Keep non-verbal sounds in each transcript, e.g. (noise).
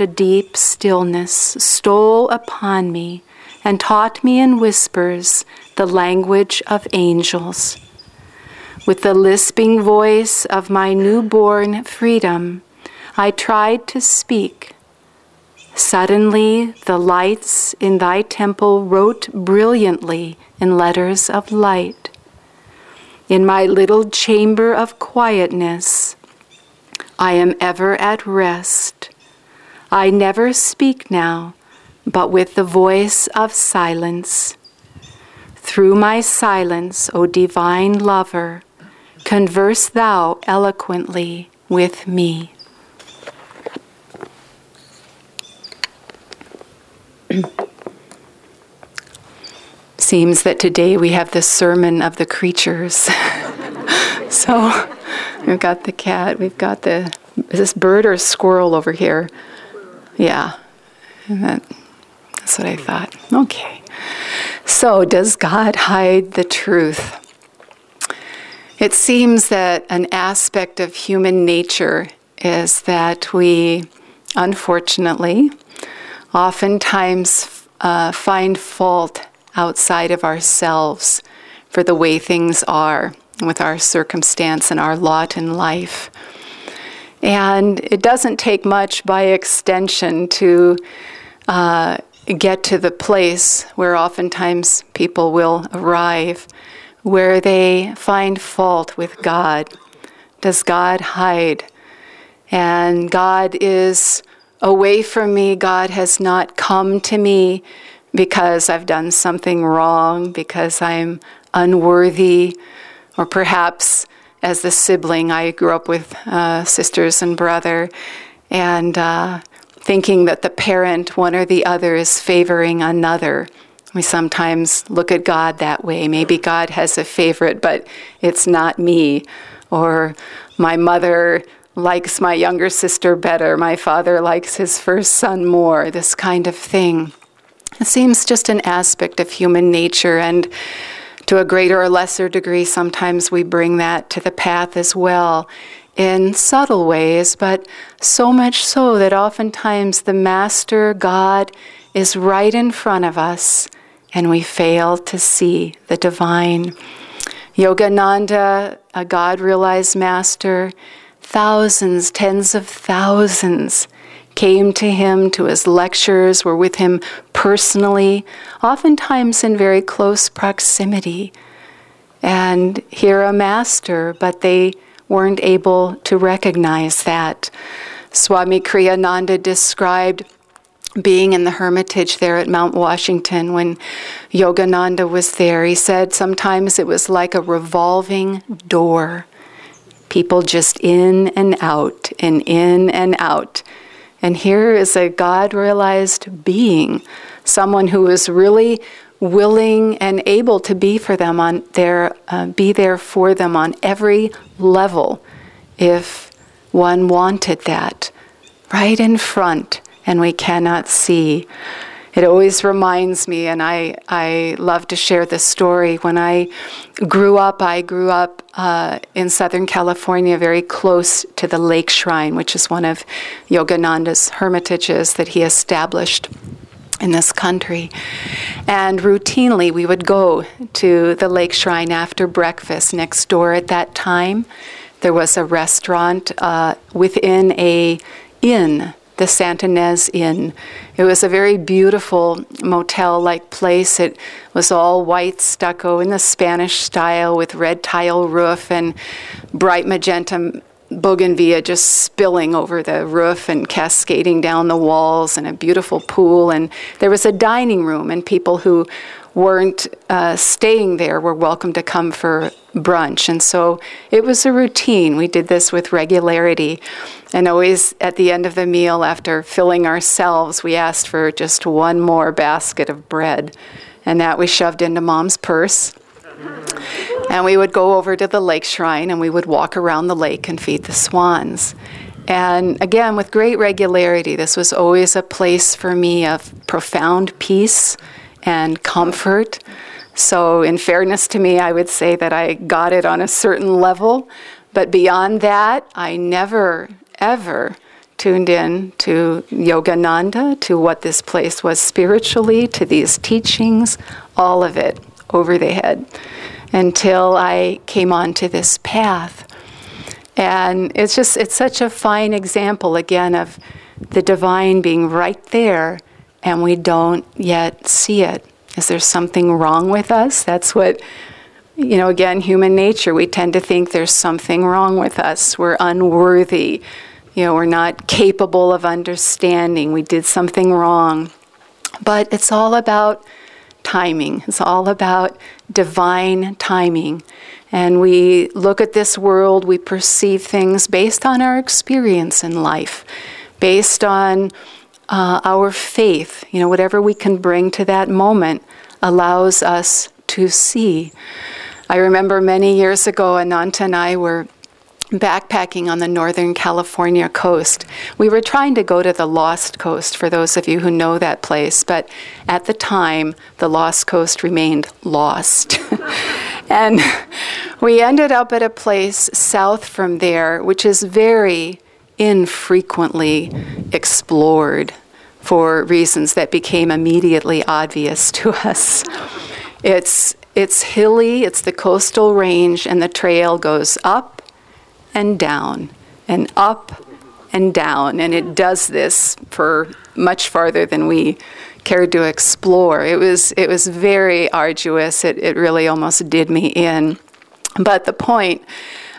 a deep stillness stole upon me and taught me in whispers the language of angels. With the lisping voice of my newborn freedom, I tried to speak. Suddenly, the lights in thy temple wrote brilliantly in letters of light. In my little chamber of quietness, I am ever at rest. I never speak now, but with the voice of silence. Through my silence, O divine lover, converse thou eloquently with me. (clears throat) Seems that today we have the sermon of the creatures. (laughs) so we've got the cat, we've got the is this bird or squirrel over here? Yeah. That, that's what I thought. Okay. So, does God hide the truth? It seems that an aspect of human nature is that we, unfortunately, oftentimes uh, find fault outside of ourselves for the way things are with our circumstance and our lot in life. And it doesn't take much by extension to uh, get to the place where oftentimes people will arrive, where they find fault with God. Does God hide? And God is away from me. God has not come to me because I've done something wrong, because I'm unworthy, or perhaps as the sibling, I grew up with uh, sisters and brother, and uh, thinking that the parent, one or the other, is favoring another. We sometimes look at God that way. Maybe God has a favorite, but it's not me. Or my mother likes my younger sister better, my father likes his first son more, this kind of thing. It seems just an aspect of human nature, and to a greater or lesser degree, sometimes we bring that to the path as well in subtle ways, but so much so that oftentimes the Master God is right in front of us and we fail to see the divine. Yogananda, a God realized master, thousands, tens of thousands came to him, to his lectures, were with him personally, oftentimes in very close proximity. And hear a master, but they weren't able to recognize that. Swami Kriyananda described being in the hermitage there at Mount Washington when Yogananda was there. He said sometimes it was like a revolving door. People just in and out and in and out. And here is a God realized being, someone who is really willing and able to be for them on their uh, be there for them on every level if one wanted that right in front and we cannot see it always reminds me and i, I love to share this story when i grew up i grew up uh, in southern california very close to the lake shrine which is one of yogananda's hermitages that he established in this country. And routinely, we would go to the lake shrine after breakfast. Next door at that time, there was a restaurant uh, within a inn, the Santa Ynez Inn. It was a very beautiful motel like place. It was all white stucco in the Spanish style with red tile roof and bright magenta bougainvillea just spilling over the roof and cascading down the walls, and a beautiful pool. And there was a dining room, and people who weren't uh, staying there were welcome to come for brunch. And so it was a routine. We did this with regularity. And always at the end of the meal, after filling ourselves, we asked for just one more basket of bread. And that we shoved into mom's purse. And we would go over to the lake shrine and we would walk around the lake and feed the swans. And again, with great regularity, this was always a place for me of profound peace and comfort. So, in fairness to me, I would say that I got it on a certain level. But beyond that, I never, ever tuned in to Yogananda, to what this place was spiritually, to these teachings, all of it over the head until I came onto this path. And it's just, it's such a fine example again of the divine being right there and we don't yet see it. Is there something wrong with us? That's what, you know, again, human nature. We tend to think there's something wrong with us. We're unworthy. You know, we're not capable of understanding. We did something wrong. But it's all about timing, it's all about divine timing. And we look at this world, we perceive things based on our experience in life, based on uh, our faith, you know, whatever we can bring to that moment allows us to see. I remember many years ago, Ananta and I were backpacking on the Northern California coast. We were trying to go to the Lost Coast, for those of you who know that place, but at the time, the Lost Coast remained lost. (laughs) and we ended up at a place south from there, which is very infrequently explored for reasons that became immediately obvious to (laughs) us. It's, it's hilly, it's the coastal range, and the trail goes up and down and up and down. And it does this for much farther than we cared to explore. It was, it was very arduous, it, it really almost did me in. But the point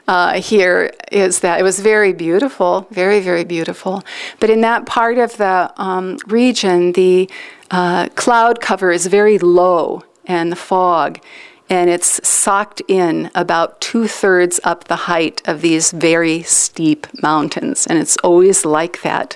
uh, here is that it was very beautiful, very, very beautiful. But in that part of the um, region, the uh, cloud cover is very low and the fog, and it's socked in about two thirds up the height of these very steep mountains, and it's always like that.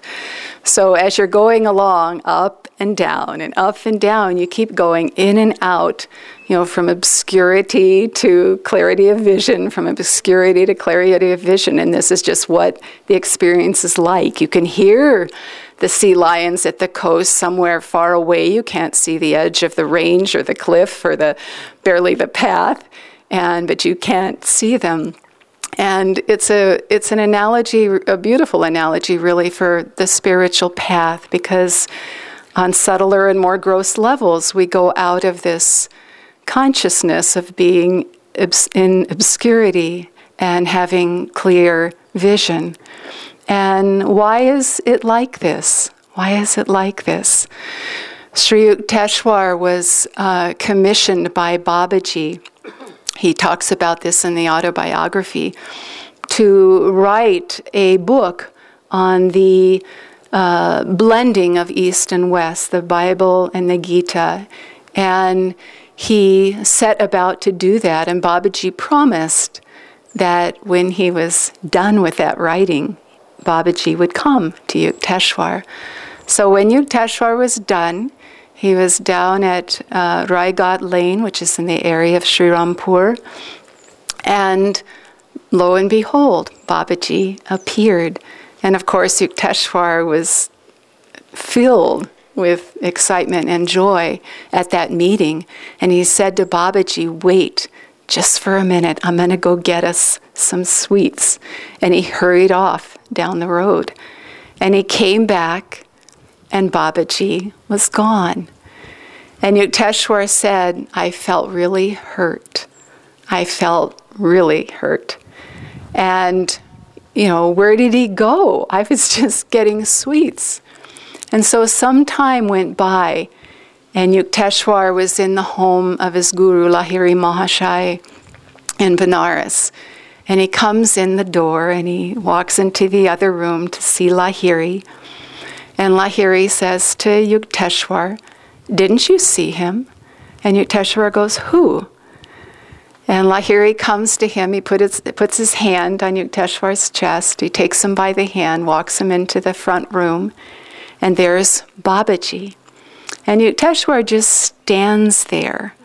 So as you're going along, up and down and up and down, you keep going in and out you know, from obscurity to clarity of vision, from obscurity to clarity of vision. And this is just what the experience is like. You can hear the sea lions at the coast somewhere far away. You can't see the edge of the range or the cliff or the barely the path, and but you can't see them. And it's a it's an analogy, a beautiful analogy, really, for the spiritual path because on subtler and more gross levels, we go out of this consciousness of being in obscurity and having clear vision. And why is it like this? Why is it like this? Sri Yukteswar was uh, commissioned by Babaji. He talks about this in the autobiography to write a book on the uh, blending of East and West, the Bible and the Gita. And he set about to do that, and Babaji promised that when he was done with that writing, Babaji would come to Yukteswar. So when Yukteswar was done, he was down at uh, Rai Ghat Lane, which is in the area of Srirampur, and lo and behold, Babaji appeared. And of course, Yukteswar was filled with excitement and joy at that meeting. And he said to Babaji, Wait just for a minute. I'm going to go get us some sweets. And he hurried off down the road. And he came back, and Babaji was gone. And Yukteswar said, I felt really hurt. I felt really hurt. And, you know, where did he go? (laughs) I was just getting sweets. And so some time went by, and Yukteswar was in the home of his guru, Lahiri Mahashai, in Benares. And he comes in the door and he walks into the other room to see Lahiri. And Lahiri says to Yukteswar, Didn't you see him? And Yukteswar goes, Who? And Lahiri comes to him. He put his, puts his hand on Yukteswar's chest. He takes him by the hand, walks him into the front room and there's Babaji. And Yukteswar just stands there.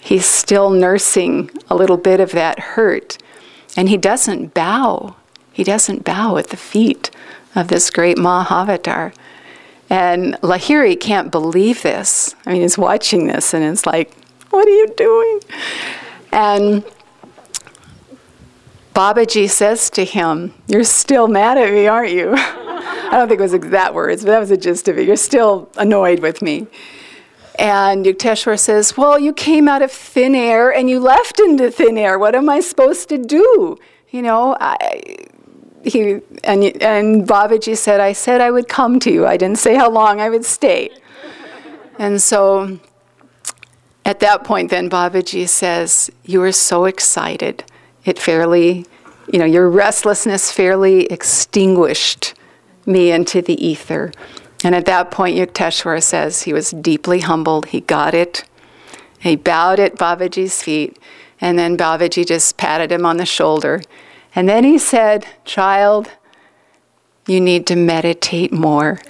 He's still nursing a little bit of that hurt. And he doesn't bow. He doesn't bow at the feet of this great Mahavatar. And Lahiri can't believe this. I mean, he's watching this and it's like, what are you doing? And Babaji says to him, You're still mad at me, aren't you? (laughs) I don't think it was that words, but that was the gist of it. You're still annoyed with me. And Yukteswar says, Well, you came out of thin air and you left into thin air. What am I supposed to do? You know, I, he, and, and Babaji said, I said I would come to you. I didn't say how long I would stay. and so at that point, then Babaji says, You were so excited. It fairly, you know, your restlessness fairly extinguished me into the ether. And at that point, Yukteswar says he was deeply humbled. He got it. He bowed at Babaji's feet. And then Babaji just patted him on the shoulder. And then he said, Child, you need to meditate more.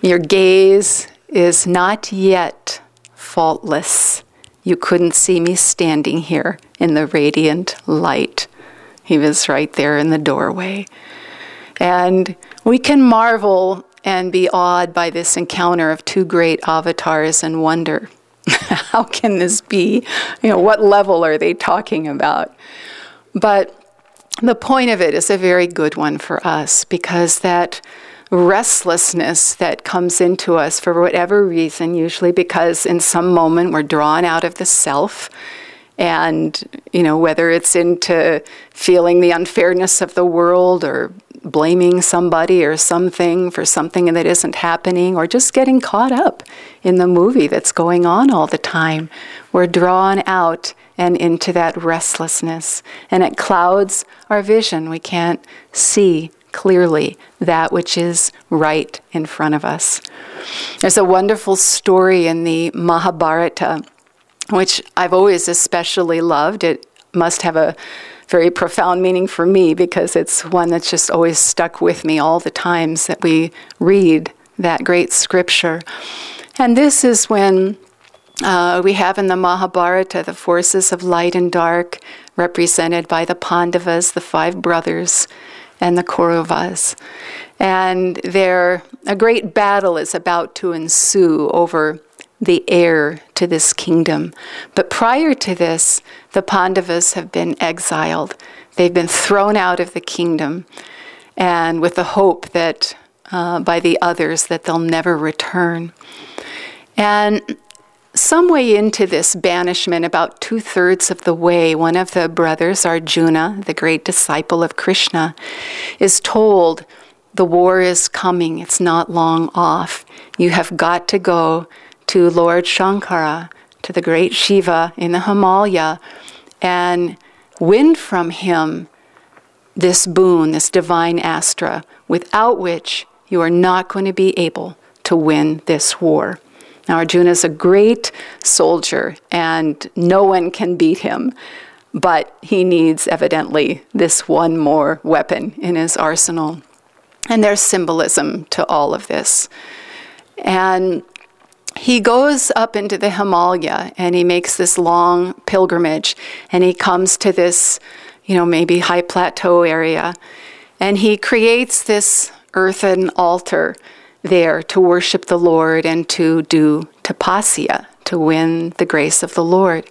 Your gaze is not yet faultless. You couldn't see me standing here in the radiant light. He was right there in the doorway. And we can marvel and be awed by this encounter of two great avatars and wonder (laughs) how can this be? You know, what level are they talking about? But the point of it is a very good one for us because that restlessness that comes into us for whatever reason, usually because in some moment we're drawn out of the self. And, you know, whether it's into feeling the unfairness of the world or blaming somebody or something for something that isn't happening or just getting caught up in the movie that's going on all the time. We're drawn out and into that restlessness, and it clouds our vision. We can't see clearly that which is right in front of us. There's a wonderful story in the Mahabharata, which I've always especially loved. It must have a very profound meaning for me because it's one that's just always stuck with me all the times that we read that great scripture. And this is when uh, we have in the Mahabharata the forces of light and dark represented by the Pandavas, the five brothers, and the Kauravas. And there, a great battle is about to ensue over the heir to this kingdom. But prior to this, the Pandavas have been exiled. They've been thrown out of the kingdom, and with the hope that uh, by the others that they'll never return. And some way into this banishment, about two thirds of the way, one of the brothers, Arjuna, the great disciple of Krishna, is told, The war is coming, it's not long off. You have got to go to Lord Shankara, to the great Shiva in the Himalaya, and win from him this boon, this divine astra, without which you are not going to be able to win this war. Now, Arjuna is a great soldier, and no one can beat him, but he needs, evidently, this one more weapon in his arsenal. And there's symbolism to all of this. And he goes up into the Himalaya and he makes this long pilgrimage and he comes to this, you know, maybe high plateau area and he creates this earthen altar there to worship the Lord and to do tapasya, to win the grace of the Lord.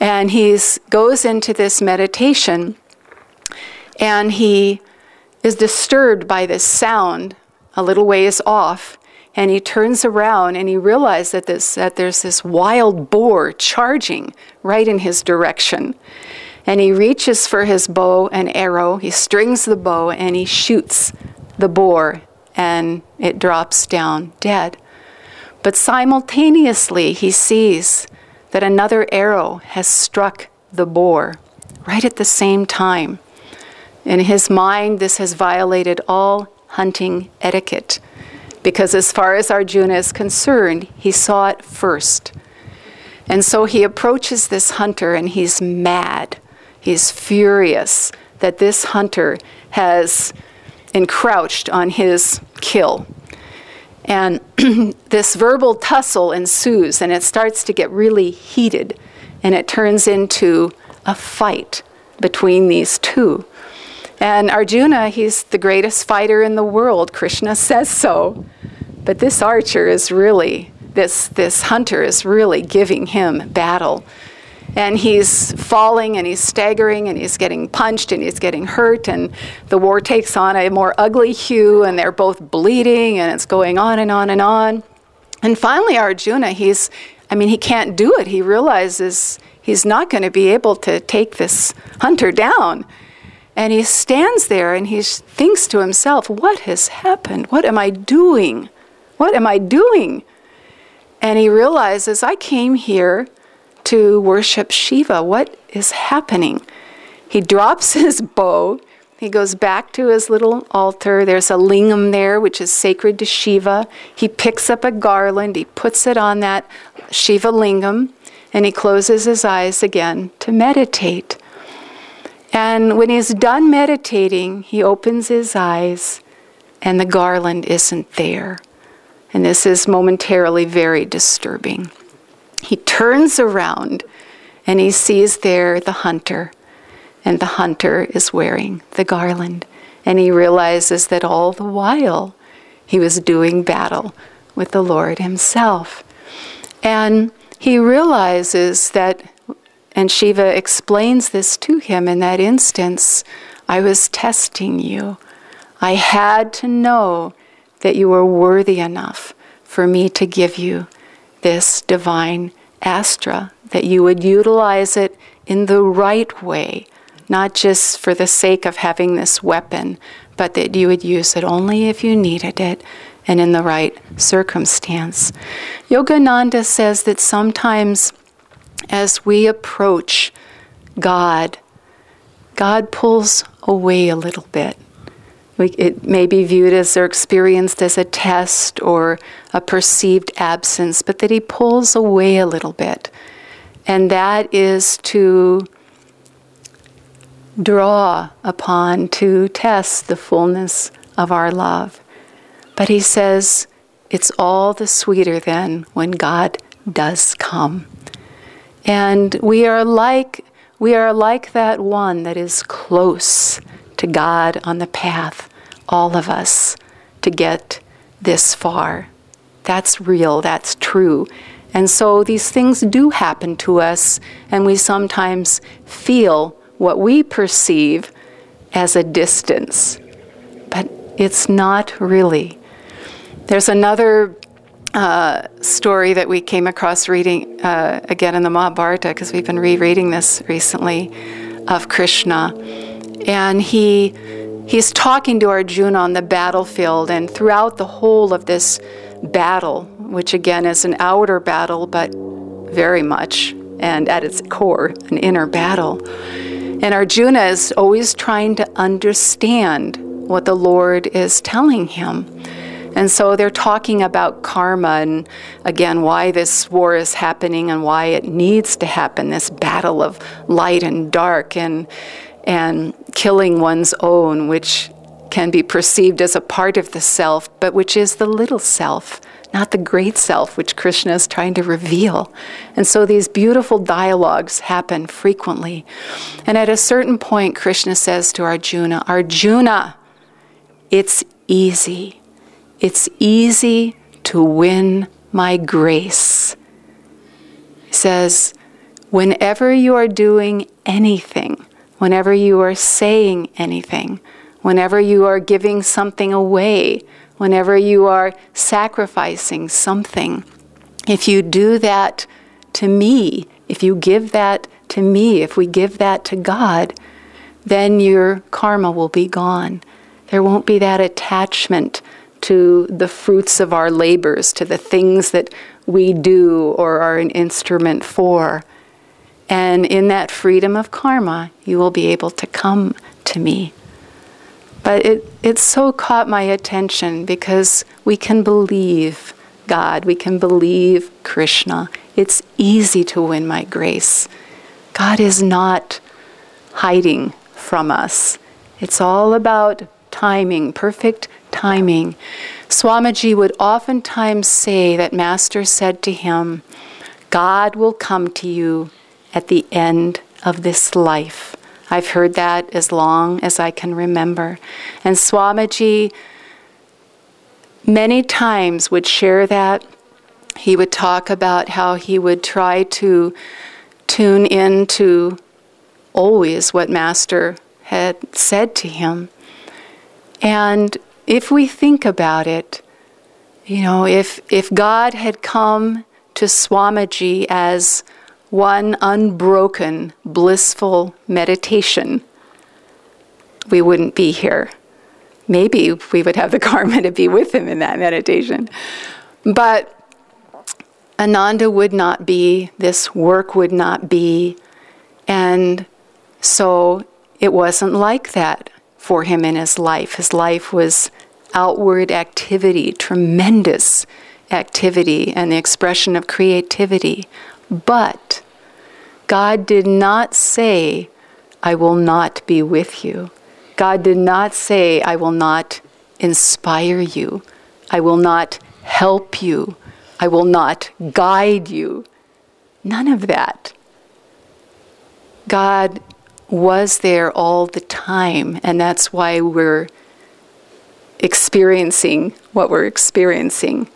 And he goes into this meditation and he is disturbed by this sound a little ways off and he turns around and he realizes that, this, that there's this wild boar charging right in his direction. And he reaches for his bow and arrow, he strings the bow, and he shoots the boar, and it drops down dead. But simultaneously, he sees that another arrow has struck the boar right at the same time. In his mind, this has violated all hunting etiquette because as far as Arjuna is concerned, he saw it first. And so he approaches this hunter and he's mad. He's furious that this hunter has encroached on his kill. And (clears throat) this verbal tussle ensues and it starts to get really heated and it turns into a fight between these two. And Arjuna, he's the greatest fighter in the world. Krishna says so. But this archer is really, this, this hunter is really giving him battle. and he's falling and he's staggering and he's getting punched and he's getting hurt and the war takes on a more ugly hue and they're both bleeding and it's going on and on and on and finally arjuna he's i mean he can't do it he realizes he's not going to be able to take this hunter down and he stands there and he thinks to himself what has happened what am i doing what am i doing and he realizes i came here to worship Shiva. What is happening? He drops (laughs) his bow. He goes back to his little altar. There's a lingam there, which is sacred to Shiva. He picks up a garland. He puts it on that Shiva lingam, and he closes his eyes again to meditate. And when he's done meditating, he opens his eyes, and the garland isn't there. And this is momentarily very disturbing. He turns around and he sees there the hunter, and the hunter is wearing the garland. And he realizes that all the while he was doing battle with the Lord himself. And he realizes that, and Shiva explains this to him in that instance I was testing you. I had to know that you were worthy enough for me to give you this divine astra, that you would utilize it in the right way, not just for the sake of having this weapon, but that you would use it only if you needed it and in the right circumstance. Yogananda says that sometimes as we approach God, God pulls away a little bit it may be viewed as or experienced as a test or a perceived absence, but that he pulls away a little bit. And that is to draw upon, to test the fullness of our love. But he says it's all the sweeter then when God does come. And we are like we are like that one that is close to God on the path, all of us, to get this far. That's real, that's true. And so these things do happen to us, and we sometimes feel what we perceive as a distance, but it's not really. There's another uh, story that we came across reading uh, again in the Mahabharata, because we've been rereading this recently, of Krishna and he he's talking to Arjuna on the battlefield and throughout the whole of this battle, which again is an outer battle, but very much and at its core, an inner battle. And Arjuna is always trying to understand what the Lord is telling him. And so they're talking about karma and again why this war is happening and why it needs to happen this battle of light and dark and and killing one's own, which can be perceived as a part of the self, but which is the little self, not the great self, which Krishna is trying to reveal. And so these beautiful dialogues happen frequently. And at a certain point, Krishna says to Arjuna, Arjuna, it's easy. It's easy to win my grace. Says, whenever you are doing anything, whenever you are saying anything, whenever you are giving something away, whenever you are sacrificing something. If you do that to me, if you give that to me, if we give that to God, then your karma will be gone. There won't be that attachment to the fruits of our labors, to the things that we do or are an instrument for. And in that freedom of karma, you will be able to come to me. But it, it so caught my attention because we can believe God, we can believe Krishna. It's easy to win my grace. God is not hiding from us. It's all about timing, perfect timing. Swamiji would oftentimes say that Master said to him, God will come to you at the end of this life. I've heard that as long as I can remember. And Swamiji many times would share that. He would talk about how he would try to tune in to always what Master had said to him. And if we think about it, you know, if, if God had come to Swamiji as one unbroken, blissful meditation, we wouldn't be here. Maybe we would have the (laughs) karma to be with him in that meditation. But Ananda would not be, this work would not be. And so it wasn't like that for him in his life. His life was outward activity, tremendous activity, and the expression of creativity. But God did not say, I will not be with you. God did not say, I will not inspire you. I will not help you. I will not guide you. None of that. God was there all the time, and that's why we're experiencing what we're experiencing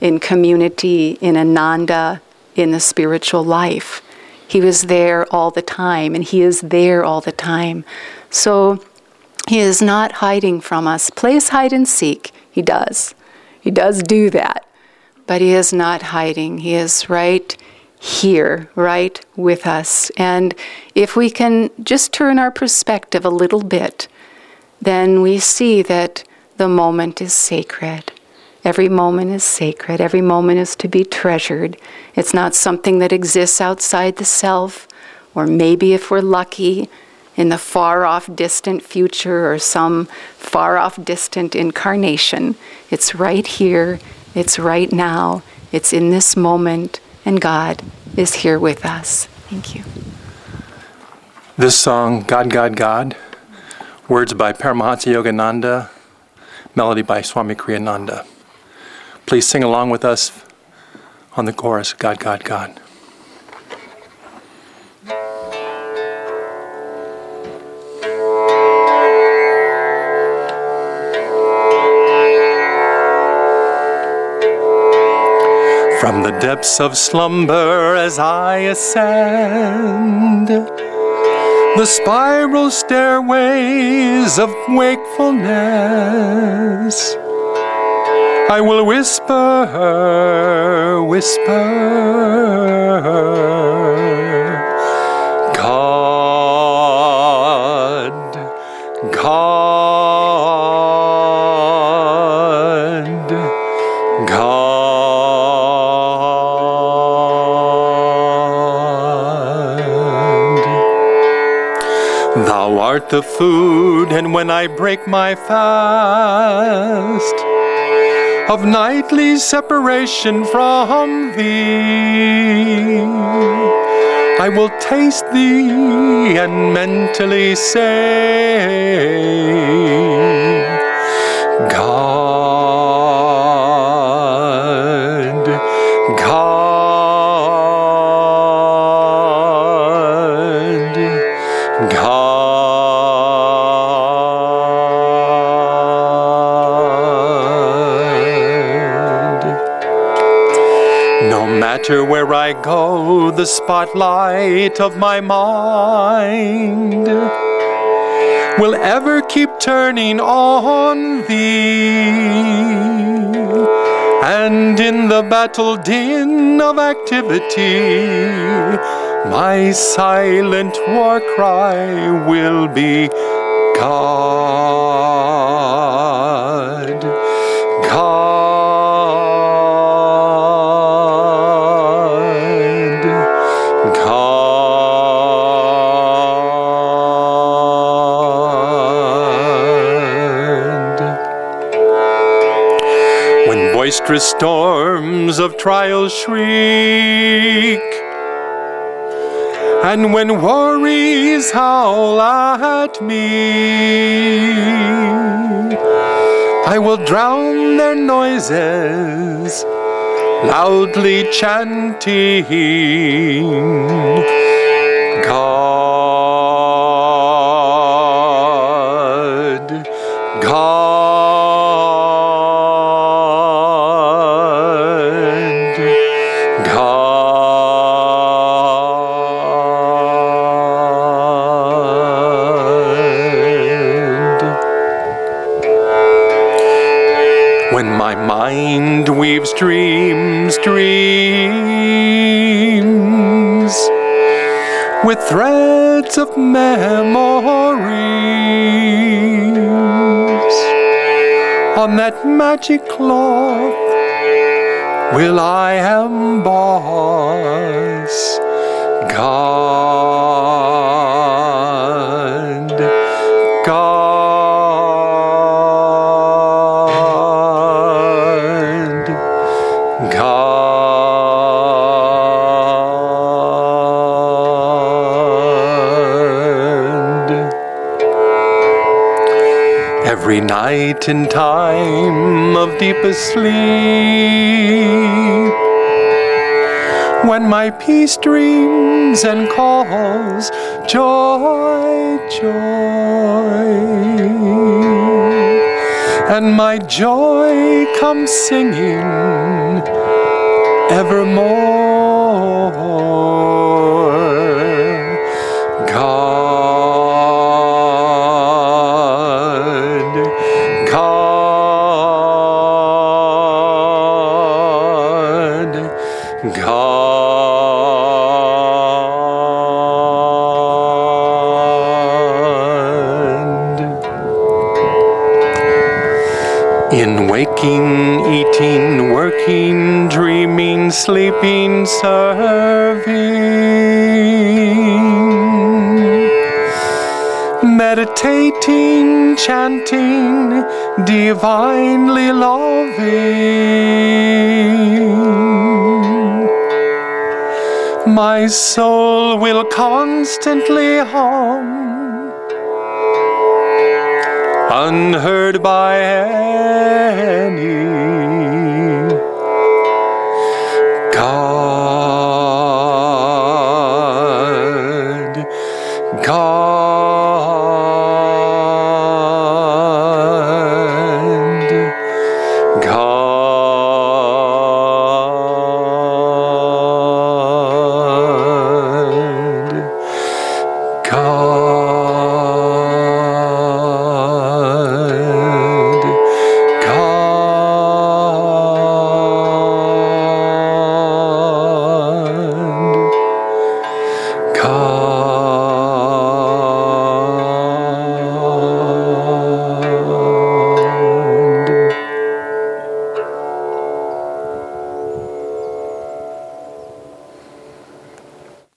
in community, in Ananda, in the spiritual life. He was there all the time, and He is there all the time. So He is not hiding from us. Plays hide and seek. He does. He does do that. But He is not hiding. He is right here, right with us. And if we can just turn our perspective a little bit, then we see that the moment is sacred. Every moment is sacred. Every moment is to be treasured. It's not something that exists outside the self, or maybe if we're lucky, in the far off distant future or some far off distant incarnation. It's right here, it's right now, it's in this moment, and God is here with us. Thank you. This song, God, God, God, words by Paramahansa Yogananda, melody by Swami Kriyananda. Please sing along with us on the chorus, God, God, God. From the depths of slumber as I ascend. The spiral stairways of wakefulness, I will whisper, whisper, The food, and when I break my fast of nightly separation from thee, I will taste thee and mentally say, God, No matter where I go, the spotlight of my mind will ever keep turning on thee. And in the battle din of activity, my silent war cry will be God, Boisterous storms of trial shriek, and when worries howl at me, I will drown their noises, loudly chanting, God, of memories. On that magic cloth will I emboss God, night in time of deepest sleep, when my peace dreams and calls joy, joy, and my joy comes singing evermore. Sleeping, serving, meditating, chanting, divinely loving. My soul will constantly hum unheard by.